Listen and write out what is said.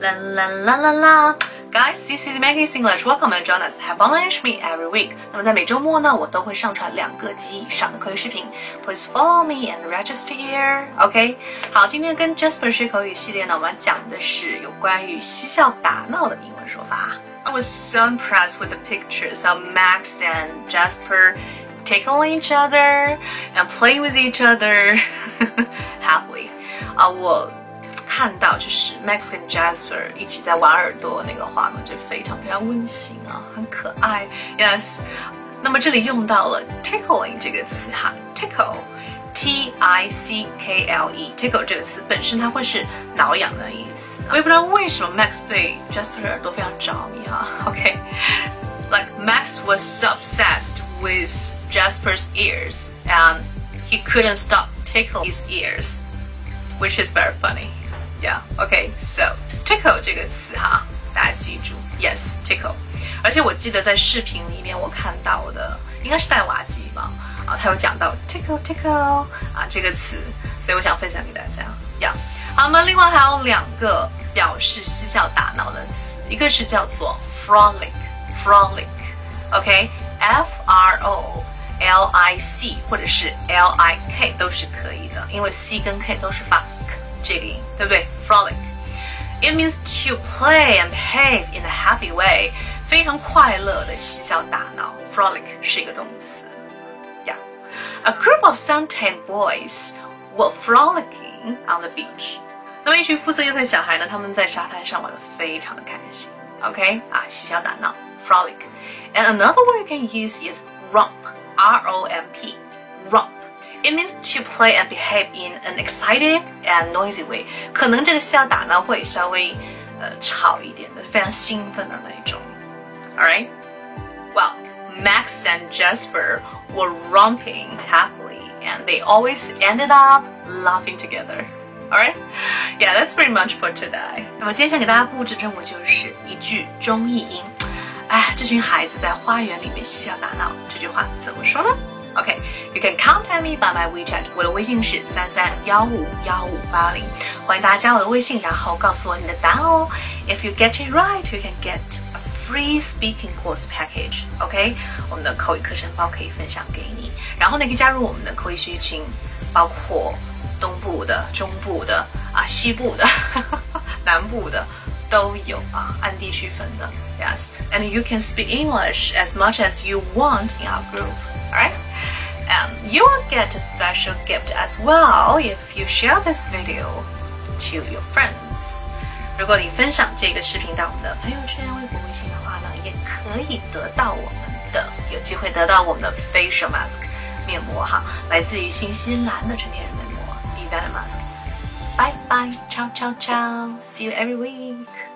La la la la la. Guys, this is Maggie English. Welcome and join us. Have fun with me every week. 那么在每周末呢，我都会上传两个及以上的口语视频。Please follow me and register here. OK，好，今天跟 Jasper 学口语系列呢，我们讲的是有关于嬉笑打闹的英文说法。I was so impressed with the pictures of Max and Jasper tickling each other and playing with each other happily. 啊，我。 看到就是 Max 跟 Jasper 一起在玩耳朵那个画面，就非常非常温馨啊，很可爱。Yes，那么这里用到了 tickling 这个词哈，tickle，T I C K L E，tickle 这个词本身它会是挠痒的意思。我也不知道为什么 Max 对 Jasper 的耳朵非常着迷哈。OK，like Max was so obsessed with Jasper's ears and he couldn't stop tickling his ears, which is very funny. OK，so tickle 这个词哈，大家记住，yes tickle。而且我记得在视频里面我看到的，应该是带娃机吧，啊，他有讲到 tickle tickle 啊这个词，所以我想分享给大家。Yeah，好，那么另外还有两个表示嬉笑打闹的词，一个是叫做 frolic，frolic，OK，F R O L I C 或者是 L I K 都是可以的，因为 C 跟 K 都是发。这个音，对不对？Frolic。It means to play and behave in a happy way，非常快乐的嬉笑打闹。Frolic 是一个动词。Yeah. A group of suntan boys were frolicking on the beach. 那么一群肤色艳的小孩呢，他们在沙滩上玩的非常的开心。OK 啊，嬉笑打闹，frolic。And another word you can use is romp. R O M P. Romp. It means to play and behave in an excited and noisy way。可能这个笑打呢会稍微呃吵一点的，非常兴奋的那种。Alright, well, Max and Jasper were romping happily, and they always ended up laughing together. Alright, yeah, that's pretty much for today. 那么今天想给大家布置任务就是一句中译英。哎，这群孩子在花园里面嬉笑打闹，这句话怎么说呢 ？Okay, you can contact me by my WeChat。我的微信是三三幺五幺五八零，欢迎大家加我的微信，然后告诉我你的答案哦。If you get it right, you can get a free speaking course package. OK，我们的口语课程包可以分享给你，然后呢可以加入我们的口语学习群，包括东部的、中部的啊、西部的、南部的。都有啊，按地区分的，yes. And you can speak English as much as you want in our group, alright? And you will get a special gift as well if you share this video to your friends. 如果你分享这个视频到我们的朋友圈、微博、微信的话呢，也可以得到我们的，有机会得到我们的 facial mask 面膜哈，来自于新西兰的纯天然面膜 Be Better Mask。Bye bye, ciao ciao ciao. See you every week.